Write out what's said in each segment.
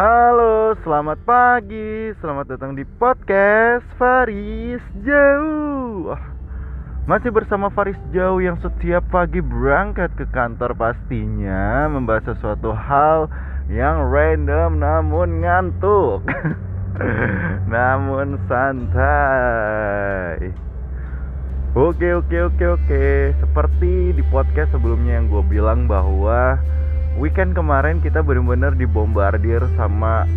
Halo, selamat pagi. Selamat datang di podcast Faris Jauh. Masih bersama Faris Jauh yang setiap pagi berangkat ke kantor pastinya membahas sesuatu hal yang random namun ngantuk. namun santai. Oke oke oke oke. Seperti di podcast sebelumnya yang gue bilang bahwa weekend kemarin kita benar-benar dibombardir sama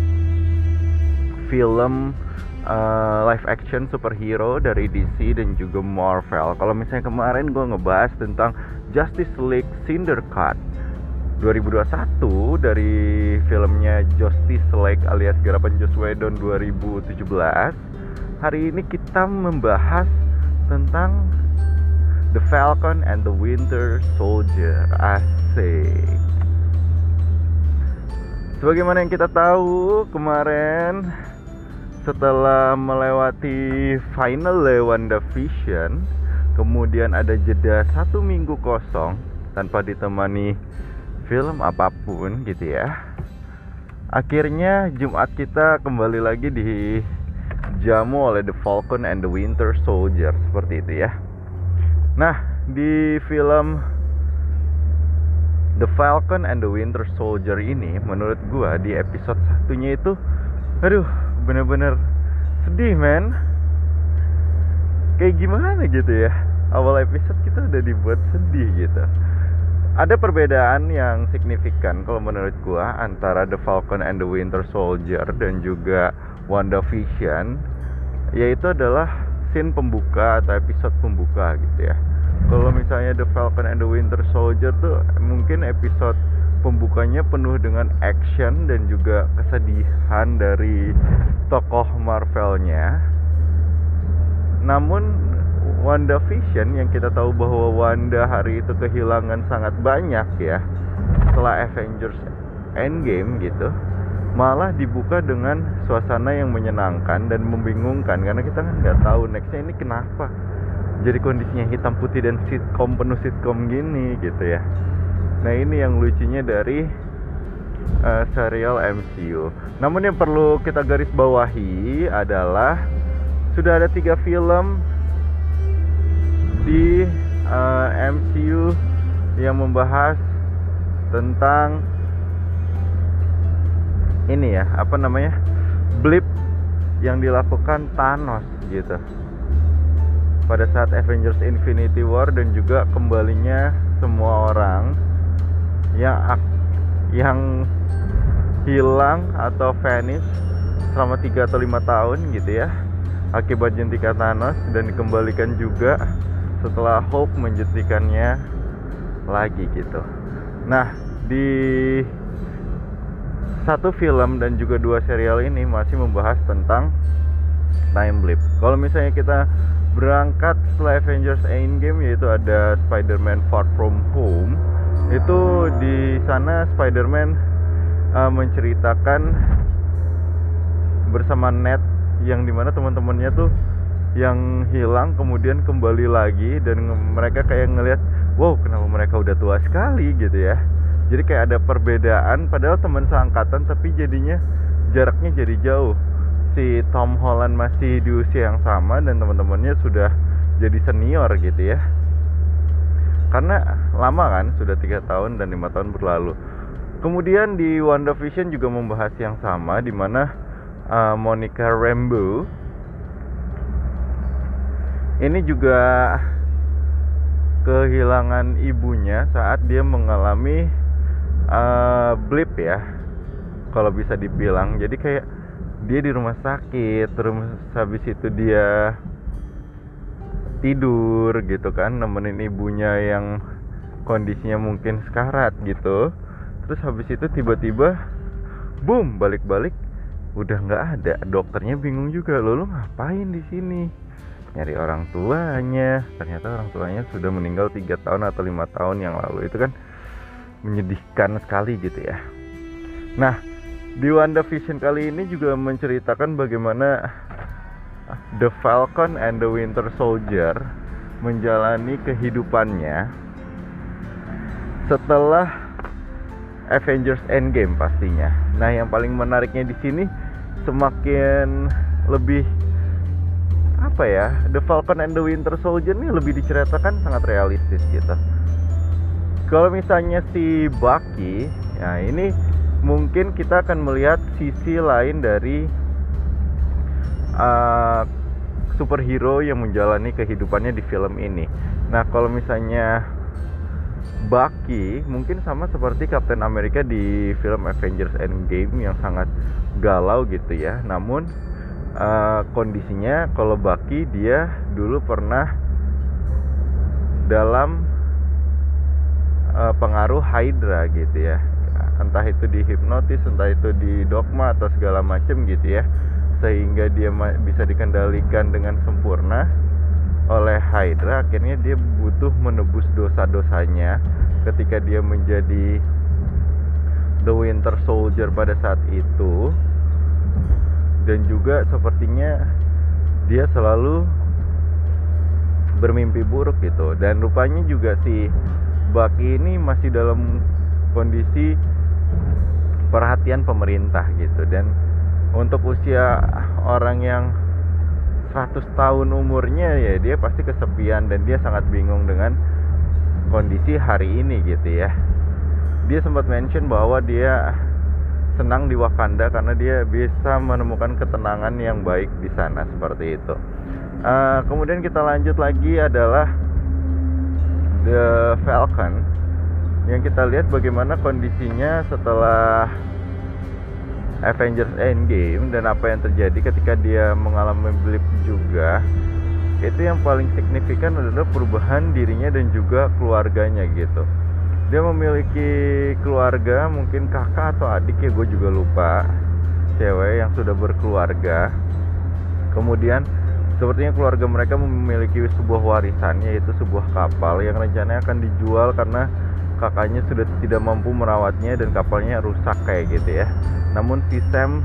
film uh, live action superhero dari DC dan juga Marvel. Kalau misalnya kemarin gue ngebahas tentang Justice League Syndicate 2021 dari filmnya Justice League alias garapan Joss Whedon 2017. Hari ini kita membahas tentang The Falcon and the Winter Soldier. Asik. Sebagaimana yang kita tahu kemarin setelah melewati final WandaVision kemudian ada jeda satu minggu kosong tanpa ditemani film apa pun gitu ya. Akhirnya Jumat kita kembali lagi di jamu oleh The Falcon and the Winter Soldier seperti itu ya. Nah di film The Falcon and the Winter Soldier ini menurut gua di episode satunya itu aduh bener-bener sedih men. Kayak gimana gitu ya? Awal episode kita udah dibuat sedih gitu. Ada perbedaan yang signifikan kalau menurut gua antara The Falcon and the Winter Soldier dan juga WandaVision yaitu adalah scene pembuka atau episode pembuka gitu ya kalau misalnya The Falcon and the Winter Soldier tuh mungkin episode pembukanya penuh dengan action dan juga kesedihan dari tokoh Marvelnya. Namun WandaVision yang kita tahu bahwa Wanda hari itu kehilangan sangat banyak ya setelah Avengers Endgame gitu malah dibuka dengan suasana yang menyenangkan dan membingungkan karena kita kan nggak tahu nextnya ini kenapa jadi kondisinya hitam putih dan sitkom penuh sitkom gini gitu ya. Nah ini yang lucunya dari uh, serial MCU namun yang perlu kita garis bawahi adalah sudah ada tiga film di uh, eh, MCU yang membahas tentang ini ya apa namanya blip yang dilakukan Thanos gitu pada saat Avengers Infinity War dan juga kembalinya semua orang yang yang hilang atau vanish selama 3 atau 5 tahun gitu ya akibat jentikan Thanos dan dikembalikan juga setelah Hulk menjentikannya lagi gitu. Nah, di satu film dan juga dua serial ini masih membahas tentang time blip. Kalau misalnya kita berangkat setelah Avengers Endgame yaitu ada Spider-Man Far From Home. Itu di sana Spider-Man uh, menceritakan bersama Ned yang di mana teman-temannya tuh yang hilang kemudian kembali lagi dan mereka kayak ngelihat wow kenapa mereka udah tua sekali gitu ya. Jadi kayak ada perbedaan padahal teman seangkatan tapi jadinya jaraknya jadi jauh si Tom Holland masih di usia yang sama dan teman-temannya sudah jadi senior gitu ya. Karena lama kan sudah tiga tahun dan lima tahun berlalu. Kemudian di WandaVision juga membahas yang sama di mana uh, Monica Rambeau ini juga kehilangan ibunya saat dia mengalami uh, blip ya kalau bisa dibilang. Jadi kayak dia di rumah sakit terus habis itu dia tidur gitu kan nemenin ibunya yang kondisinya mungkin sekarat gitu. Terus habis itu tiba-tiba boom balik-balik udah nggak ada. Dokternya bingung juga lo lo ngapain di sini? Nyari orang tuanya. Ternyata orang tuanya sudah meninggal tiga tahun atau lima tahun yang lalu. Itu kan menyedihkan sekali gitu ya. Nah di WandaVision kali ini juga menceritakan bagaimana The Falcon and the Winter Soldier menjalani kehidupannya setelah Avengers Endgame pastinya. Nah, yang paling menariknya di sini semakin lebih apa ya The Falcon and the Winter Soldier ini lebih diceritakan sangat realistis gitu kalau misalnya si Bucky ya ini mungkin kita akan melihat sisi lain dari uh, superhero yang menjalani kehidupannya di film ini. Nah kalau misalnya Bucky mungkin sama seperti Captain America di film Avengers Endgame yang sangat galau gitu ya. Namun uh, kondisinya kalau Baki dia dulu pernah dalam uh, pengaruh Hydra gitu ya entah itu di hipnotis entah itu di dogma atau segala macam gitu ya. Sehingga dia bisa dikendalikan dengan sempurna oleh Hydra akhirnya dia butuh menebus dosa-dosanya. Ketika dia menjadi The Winter Soldier pada saat itu dan juga sepertinya dia selalu bermimpi buruk gitu. Dan rupanya juga si Baki ini masih dalam kondisi perhatian pemerintah gitu. Dan untuk usia orang yang 100 tahun umurnya ya dia pasti kesepian dan dia sangat bingung dengan kondisi hari ini gitu ya. Dia sempat mention bahwa dia senang di Wakanda karena dia bisa menemukan ketenangan yang baik di sana seperti itu. Uh, kemudian kita lanjut lagi adalah The Falcon yang kita lihat bagaimana kondisinya setelah Avengers Endgame dan apa yang terjadi ketika dia mengalami blip juga itu yang paling signifikan adalah perubahan dirinya dan juga keluarganya gitu. Dia memiliki keluarga mungkin kakak atau adik ya gue juga lupa. Cewek yang sudah berkeluarga. Kemudian sepertinya keluarga mereka memiliki sebuah warisan yaitu sebuah kapal yang rencananya akan dijual karena kakaknya sudah tidak mampu merawatnya dan kapalnya rusak kayak gitu ya. Namun si Sam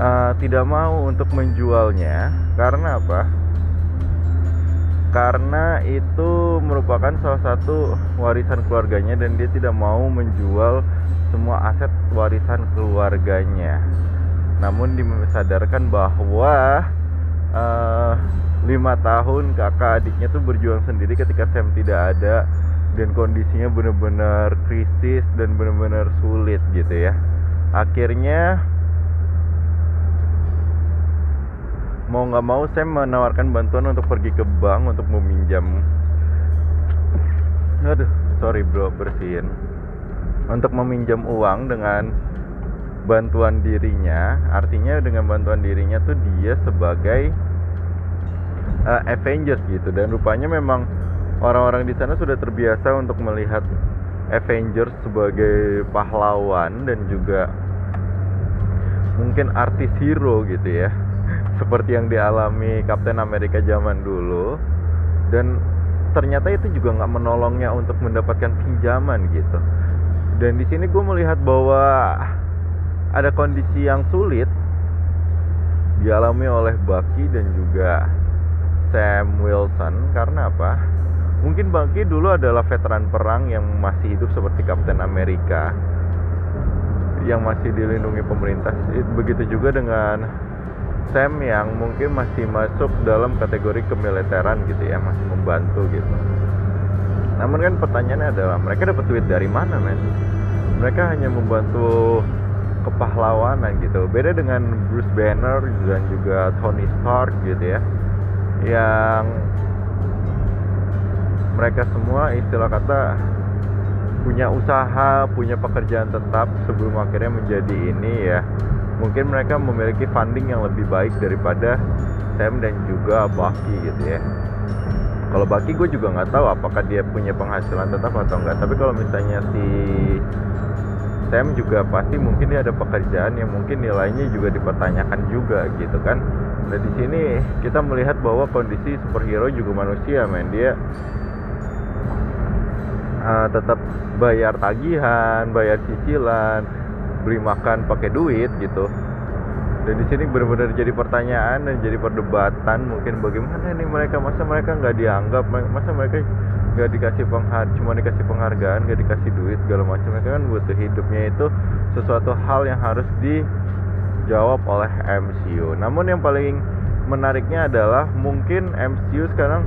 uh, tidak mau untuk menjualnya. Karena apa? Karena itu merupakan salah satu warisan keluarganya dan dia tidak mau menjual semua aset warisan keluarganya. Namun disadarkan bahwa uh, lima tahun kakak adiknya tuh berjuang sendiri ketika Sam tidak ada dan kondisinya benar-benar krisis dan benar-benar sulit gitu ya. Akhirnya mau nggak mau saya menawarkan bantuan untuk pergi ke bank untuk meminjam. Aduh sorry bro bersihin. Untuk meminjam uang dengan bantuan dirinya artinya dengan bantuan dirinya tuh dia sebagai uh, Avengers gitu. Dan rupanya memang orang-orang di sana sudah terbiasa untuk melihat Avengers sebagai pahlawan dan juga mungkin artis hero gitu ya. Seperti yang dialami Kapten Amerika zaman dulu. Dan ternyata itu juga nggak menolongnya untuk mendapatkan pinjaman gitu. Dan di sini gue melihat bahwa ada kondisi yang sulit dialami oleh Bucky dan juga Sam Wilson. Karena apa? Mungkin Bucky dulu adalah veteran perang yang masih hidup seperti Kapten Amerika yang masih dilindungi pemerintah. Begitu juga dengan Sam yang mungkin masih masuk dalam kategori kemiliteran gitu ya masih membantu gitu. Namun kan pertanyaannya adalah mereka dapat duit dari mana men? Mereka hanya membantu kepahlawanan gitu. Beda dengan Bruce Banner dan juga Tony Stark gitu ya yang mereka semua istilah kata punya usaha punya pekerjaan tetap sebelum akhirnya menjadi ini ya. Mungkin mereka memiliki funding yang lebih baik daripada Sam dan juga Bucky gitu ya. Kalau Bucky gue juga nggak tahu apakah dia punya penghasilan tetap atau enggak tapi kalau misalnya si Sam juga pasti mungkin dia ada pekerjaan yang mungkin nilainya juga dipertanyakan juga gitu kan. Nah di sini kita melihat bahwa kondisi superhero juga manusia men. Dia uh, tetap bayar tagihan bayar cicilan beli makan pakai duit gitu. Dan di sini benar-benar jadi pertanyaan dan jadi perdebatan mungkin bagaimana nih mereka masa mereka nggak dianggap masa mereka gak dikasih penghargaan cuma dikasih penghargaan gak dikasih duit segala macam. Mereka kan butuh hidupnya itu sesuatu hal yang harus dijawab oleh MCU namun yang paling menariknya adalah mungkin MCU sekarang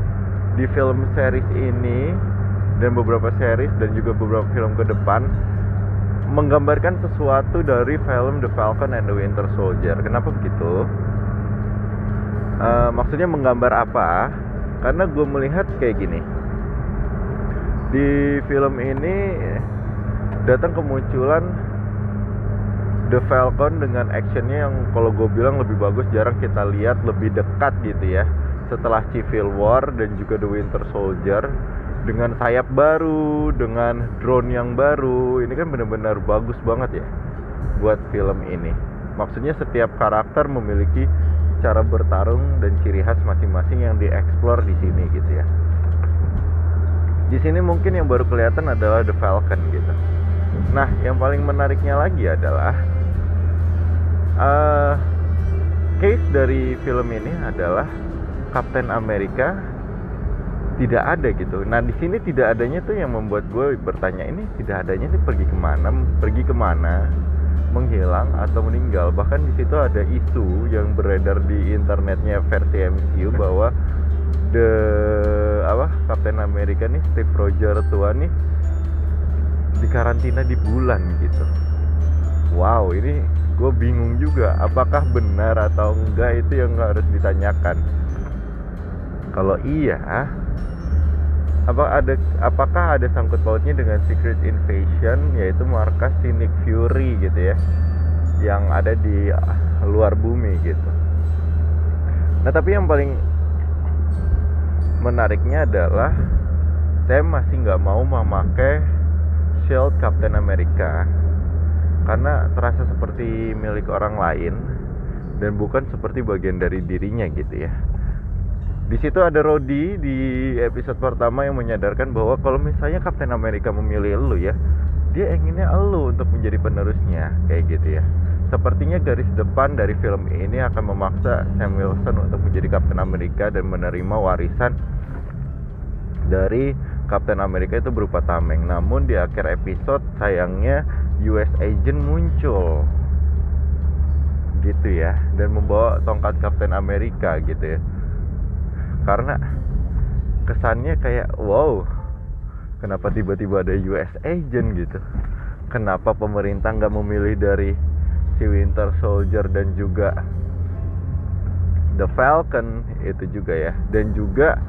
di film series ini dan beberapa series dan juga beberapa film ke depan menggambarkan sesuatu dari film The Falcon and the Winter Soldier. Kenapa begitu? Uh, maksudnya menggambar apa? Karena gue melihat kayak gini. Di film ini datang kemunculan The Falcon dengan actionnya yang kalau gue bilang lebih bagus jarang kita lihat lebih dekat gitu ya setelah Civil War dan juga The Winter Soldier dengan sayap baru, dengan drone yang baru, ini kan benar-benar bagus banget ya buat film ini. Maksudnya setiap karakter memiliki cara bertarung dan ciri khas masing-masing yang dieksplor di sini gitu ya. Di sini mungkin yang baru kelihatan adalah The Falcon gitu. Nah, yang paling menariknya lagi adalah uh, case dari film ini adalah Captain America tidak ada gitu. Nah di sini tidak adanya tuh yang membuat gue bertanya ini tidak adanya sih pergi ke mana, pergi ke mana, menghilang atau meninggal. Bahkan di situ ada isu yang beredar di internetnya versi MCU bahwa the apa Captain America nih Steve Rogers tua nih di karantina di bulan gitu. Wow ini gue bingung juga apakah benar atau enggak itu yang harus ditanyakan. Kalau iya, apa ada apakah ada sangkut pautnya dengan Secret Invasion yaitu markas Nick Fury gitu ya yang ada di luar bumi gitu. Nah tapi yang paling menariknya adalah saya masih nggak mau memakai shield Captain America karena terasa seperti milik orang lain dan bukan seperti bagian dari dirinya gitu ya di situ ada Rodi di episode pertama yang menyadarkan bahwa kalau misalnya Captain America memilih lu ya, dia inginnya lu untuk menjadi penerusnya, kayak gitu ya. Sepertinya garis depan dari film ini akan memaksa Sam Wilson untuk menjadi Captain America dan menerima warisan dari Captain America itu berupa tameng. Namun di akhir episode sayangnya US Agent muncul gitu ya dan membawa tongkat Captain America gitu ya karena kesannya kayak wow kenapa tiba-tiba ada US agent gitu? Kenapa pemerintah nggak memilih dari si Winter Soldier dan juga The Falcon? Itu juga ya. Dan juga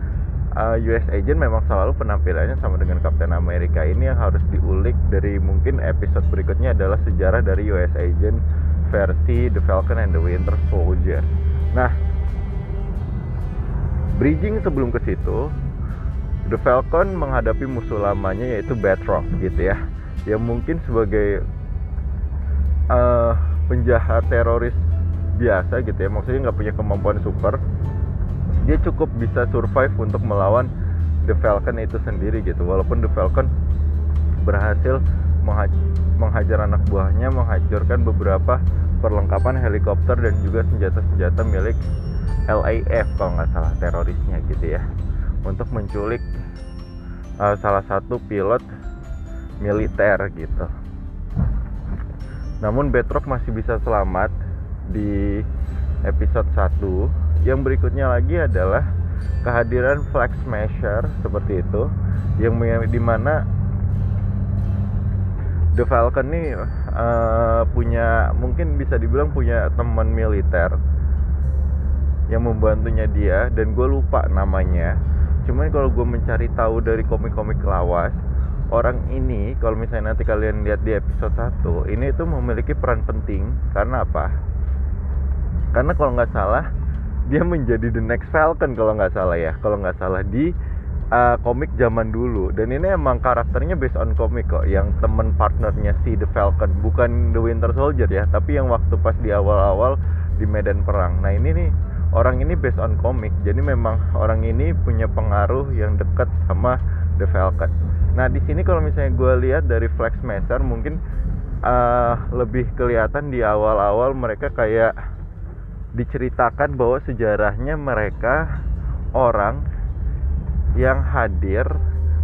uh, US Agent memang selalu penampilannya sama dengan Captain America ini yang harus diulik dari mungkin episode berikutnya adalah sejarah dari US Agent versi The Falcon and the Winter Soldier. Nah, bridging sebelum ke situ The Falcon menghadapi musuh lamanya yaitu Batroc gitu ya. Yang mungkin sebagai uh, penjahat teroris biasa gitu ya. Maksudnya nggak punya kemampuan super. Dia cukup bisa survive untuk melawan The Falcon itu sendiri gitu. Walaupun The Falcon berhasil menghajar anak buahnya menghancurkan beberapa perlengkapan helikopter dan juga senjata-senjata milik LAF kalau nggak salah terorisnya gitu ya untuk menculik uh, salah satu pilot militer gitu. Namun Betrok masih bisa selamat di episode 1. Yang berikutnya lagi adalah kehadiran Flag Smasher seperti itu yang di mana The Falcon nih uh, punya mungkin bisa dibilang punya teman militer yang membantunya dia dan gue lupa namanya. Cuman kalau gue mencari tahu dari komik-komik lawas orang ini kalau misalnya nanti kalian lihat di episode 1 ini itu memiliki peran penting. Karena apa? Karena kalau nggak salah dia menjadi the next Falcon kalau nggak salah ya. Kalau nggak salah di uh, komik zaman dulu. Dan ini emang karakternya based on komik kok yang temen partnernya si The Falcon. Bukan The Winter Soldier ya tapi yang waktu pas di awal-awal di medan perang. Nah ini nih orang ini based on komik jadi memang orang ini punya pengaruh yang dekat sama The Falcon. Nah di sini kalau misalnya gue lihat dari Flex Master mungkin uh, lebih kelihatan di awal-awal mereka kayak diceritakan bahwa sejarahnya mereka orang yang hadir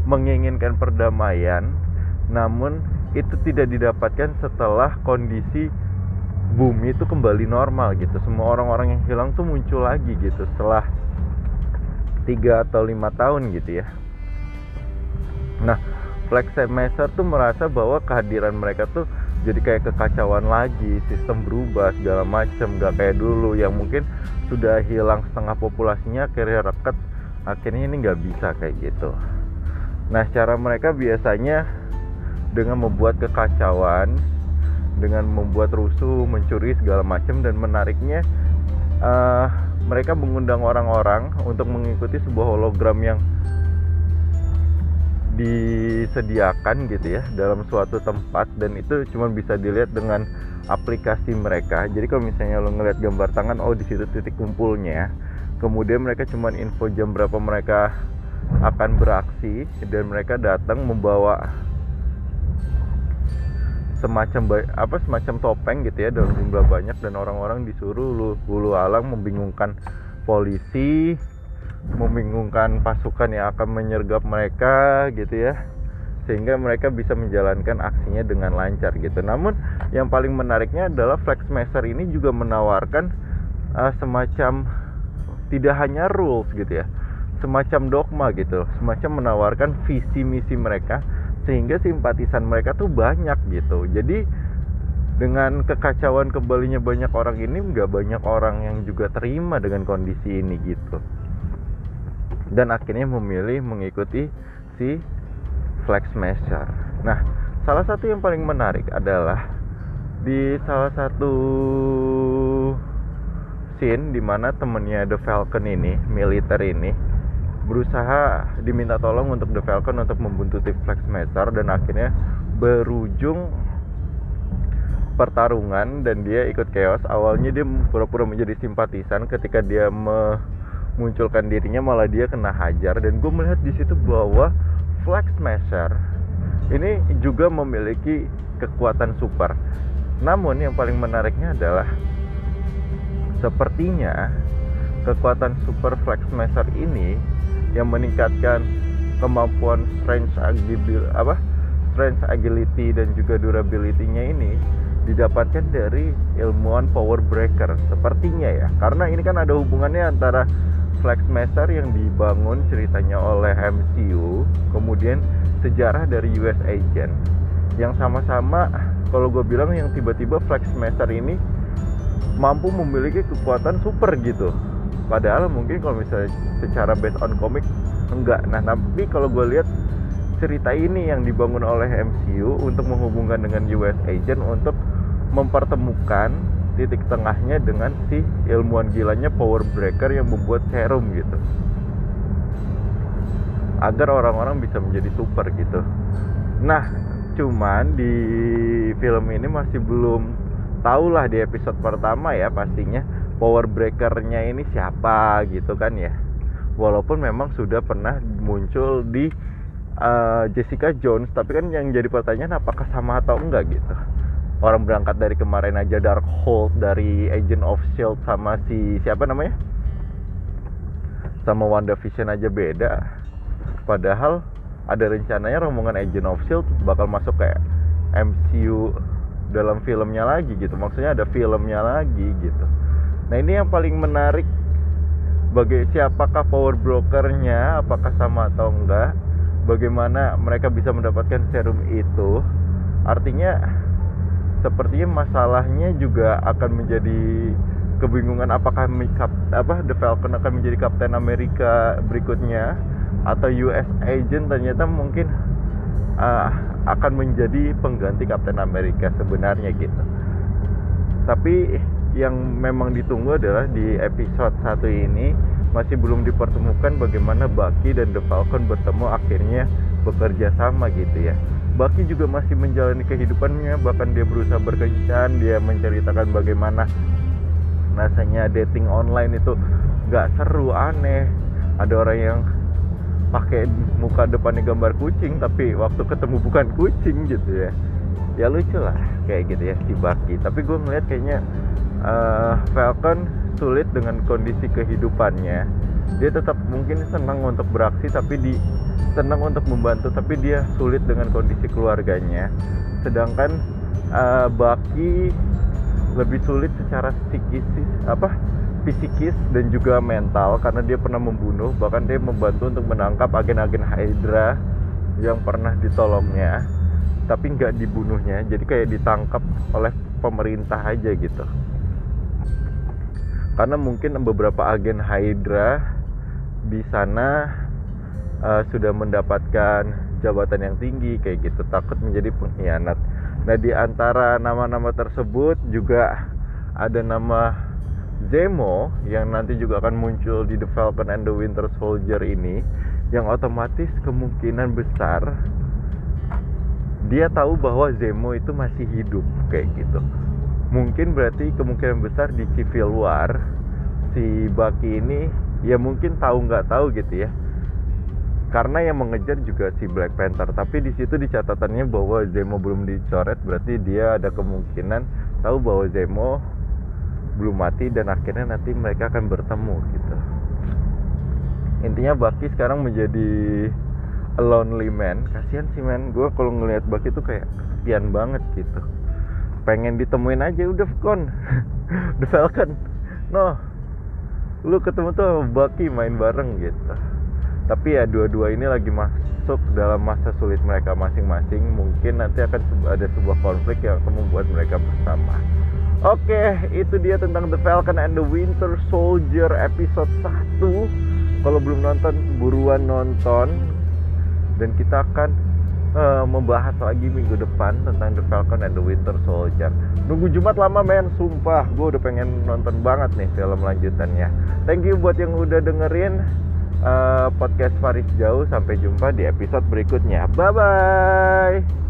menginginkan perdamaian namun itu tidak didapatkan setelah kondisi bumi itu kembali normal gitu. Semua orang-orang yang hilang tuh muncul lagi gitu setelah tiga atau lima tahun gitu ya. Nah Flex Semester tuh merasa bahwa kehadiran mereka tuh jadi kayak kekacauan lagi sistem berubah segala macam gak kayak dulu. Yang mungkin sudah hilang setengah populasinya akhirnya rekat akhirnya ini nggak bisa kayak gitu. Nah cara mereka biasanya dengan membuat kekacauan dengan membuat rusuh mencuri segala macam dan menariknya uh, mereka mengundang orang-orang untuk mengikuti sebuah hologram yang disediakan gitu ya dalam suatu tempat dan itu cuma bisa dilihat dengan aplikasi mereka. Jadi kalau misalnya lo ngeliat gambar tangan, oh di situ titik kumpulnya. Kemudian mereka cuma info jam berapa mereka akan beraksi dan mereka datang membawa semacam apa semacam topeng gitu ya dalam jumlah banyak dan orang-orang disuruh hulu alang membingungkan polisi membingungkan pasukan yang akan menyergap mereka gitu ya sehingga mereka bisa menjalankan aksinya dengan lancar gitu. Namun yang paling menariknya adalah Flex Master ini juga menawarkan uh, semacam tidak hanya rules gitu ya, semacam dogma gitu, semacam menawarkan visi misi mereka sehingga simpatisan mereka tuh banyak gitu. Jadi dengan kekacauan kembalinya banyak orang ini nggak banyak orang yang juga terima dengan kondisi ini gitu dan akhirnya memilih mengikuti si flex measure. Nah, salah satu yang paling menarik adalah di salah satu scene di mana temennya The Falcon ini, militer ini, berusaha diminta tolong untuk The Falcon untuk membuntuti Flex Master dan akhirnya berujung pertarungan dan dia ikut chaos. Awalnya dia pura-pura menjadi simpatisan ketika dia me munculkan dirinya malah dia kena hajar dan gue melihat di situ bahwa Flag Smasher ini juga memiliki kekuatan super. Namun yang paling menariknya adalah sepertinya kekuatan super Flag Smasher ini yang meningkatkan kemampuan strength agility apa strength agility dan juga durability-nya ini didapatkan dari ilmuwan power breaker. Sepertinya ya karena ini kan ada hubungannya antara Flexmaster yang dibangun ceritanya oleh MCU kemudian sejarah dari US Agent. Yang sama-sama kalau gue bilang yang tiba-tiba Flexmaster ini mampu memiliki kekuatan super gitu padahal mungkin kalau misalnya secara based on comic enggak. Nah tapi kalau gue lihat cerita ini yang dibangun oleh MCU untuk menghubungkan dengan US Agent untuk mempertemukan titik tengahnya dengan si ilmuwan gilanya power breaker yang membuat serum gitu. Agar orang-orang bisa menjadi super gitu. Nah cuman di film ini masih belum tahu lah di episode pertama ya pastinya power breakernya ini siapa gitu kan ya. Walaupun memang sudah pernah muncul di uh, Jessica Jones tapi kan yang jadi pertanyaan apakah sama atau enggak gitu. Orang berangkat dari kemarin aja Dark Hold dari Agent of Shield sama si siapa namanya? Sama Wanda Vision aja beda. Padahal ada rencananya rombongan Agent of Shield bakal masuk ke MCU dalam filmnya lagi gitu. Maksudnya ada filmnya lagi gitu nah ini yang paling menarik bagi siapakah power brokernya apakah sama atau enggak bagaimana mereka bisa mendapatkan serum itu artinya sepertinya masalahnya juga akan menjadi kebingungan apakah apa The Falcon akan menjadi Kapten Amerika berikutnya atau US Agent ternyata mungkin uh, akan menjadi pengganti Kapten Amerika sebenarnya gitu. Tapi yang memang ditunggu adalah di episode satu ini masih belum dipertemukan bagaimana Bucky dan The Falcon bertemu akhirnya bekerja sama gitu ya. Baki juga masih menjalani kehidupannya bahkan dia berusaha berkencan dia menceritakan bagaimana rasanya dating online itu gak seru aneh. Ada orang yang pakai muka depannya gambar kucing tapi waktu ketemu bukan kucing gitu ya. Ya lucu lah kayak gitu ya si Baki. Tapi gue ngeliat kayaknya uh, Falcon sulit dengan kondisi kehidupannya. Dia tetap mungkin senang untuk beraksi tapi di senang untuk membantu tapi dia sulit dengan kondisi keluarganya. Sedangkan uh, Baki lebih sulit secara psikis apa fisikis dan juga mental karena dia pernah membunuh bahkan dia membantu untuk menangkap agen-agen Hydra yang pernah ditolongnya tapi nggak dibunuhnya. Jadi kayak ditangkap oleh pemerintah aja gitu karena mungkin beberapa agen Hydra di sana uh, sudah mendapatkan jabatan yang tinggi kayak gitu. Takut menjadi pengkhianat. Nah di antara nama-nama tersebut juga ada nama Zemo yang nanti juga akan muncul di The Falcon and the Winter Soldier ini yang otomatis kemungkinan besar dia tahu bahwa Zemo itu masih hidup kayak gitu mungkin berarti kemungkinan besar di Civil War si Bucky ini ya mungkin tahu nggak tahu gitu ya. Karena yang mengejar juga si Black Panther. Tapi di situ di catatannya bahwa Zemo belum dicoret berarti dia ada kemungkinan tahu bahwa Zemo belum mati dan akhirnya nanti mereka akan bertemu gitu. Intinya Baki sekarang menjadi a lonely man. Kasihan sih man gue kalau ngelihat Baki tuh kayak kesepian banget gitu pengen ditemuin aja udah kon. The Falcon. No. Lu ketemu tuh Baki main bareng gitu. Tapi ya dua-dua ini lagi masuk dalam masa sulit mereka masing-masing. Mungkin nanti akan ada sebuah konflik yang akan membuat mereka bersama. Oke, itu dia tentang The Falcon and the Winter Soldier episode 1. Kalau belum nonton, buruan nonton. Dan kita akan uh, membahas lagi minggu depan tentang The Falcon and the Winter Soldier. Nunggu Jumat lama men, sumpah. Gue udah pengen nonton banget nih film lanjutannya. Thank you buat yang udah dengerin uh, podcast Faris Jauh. Sampai jumpa di episode berikutnya. Bye-bye.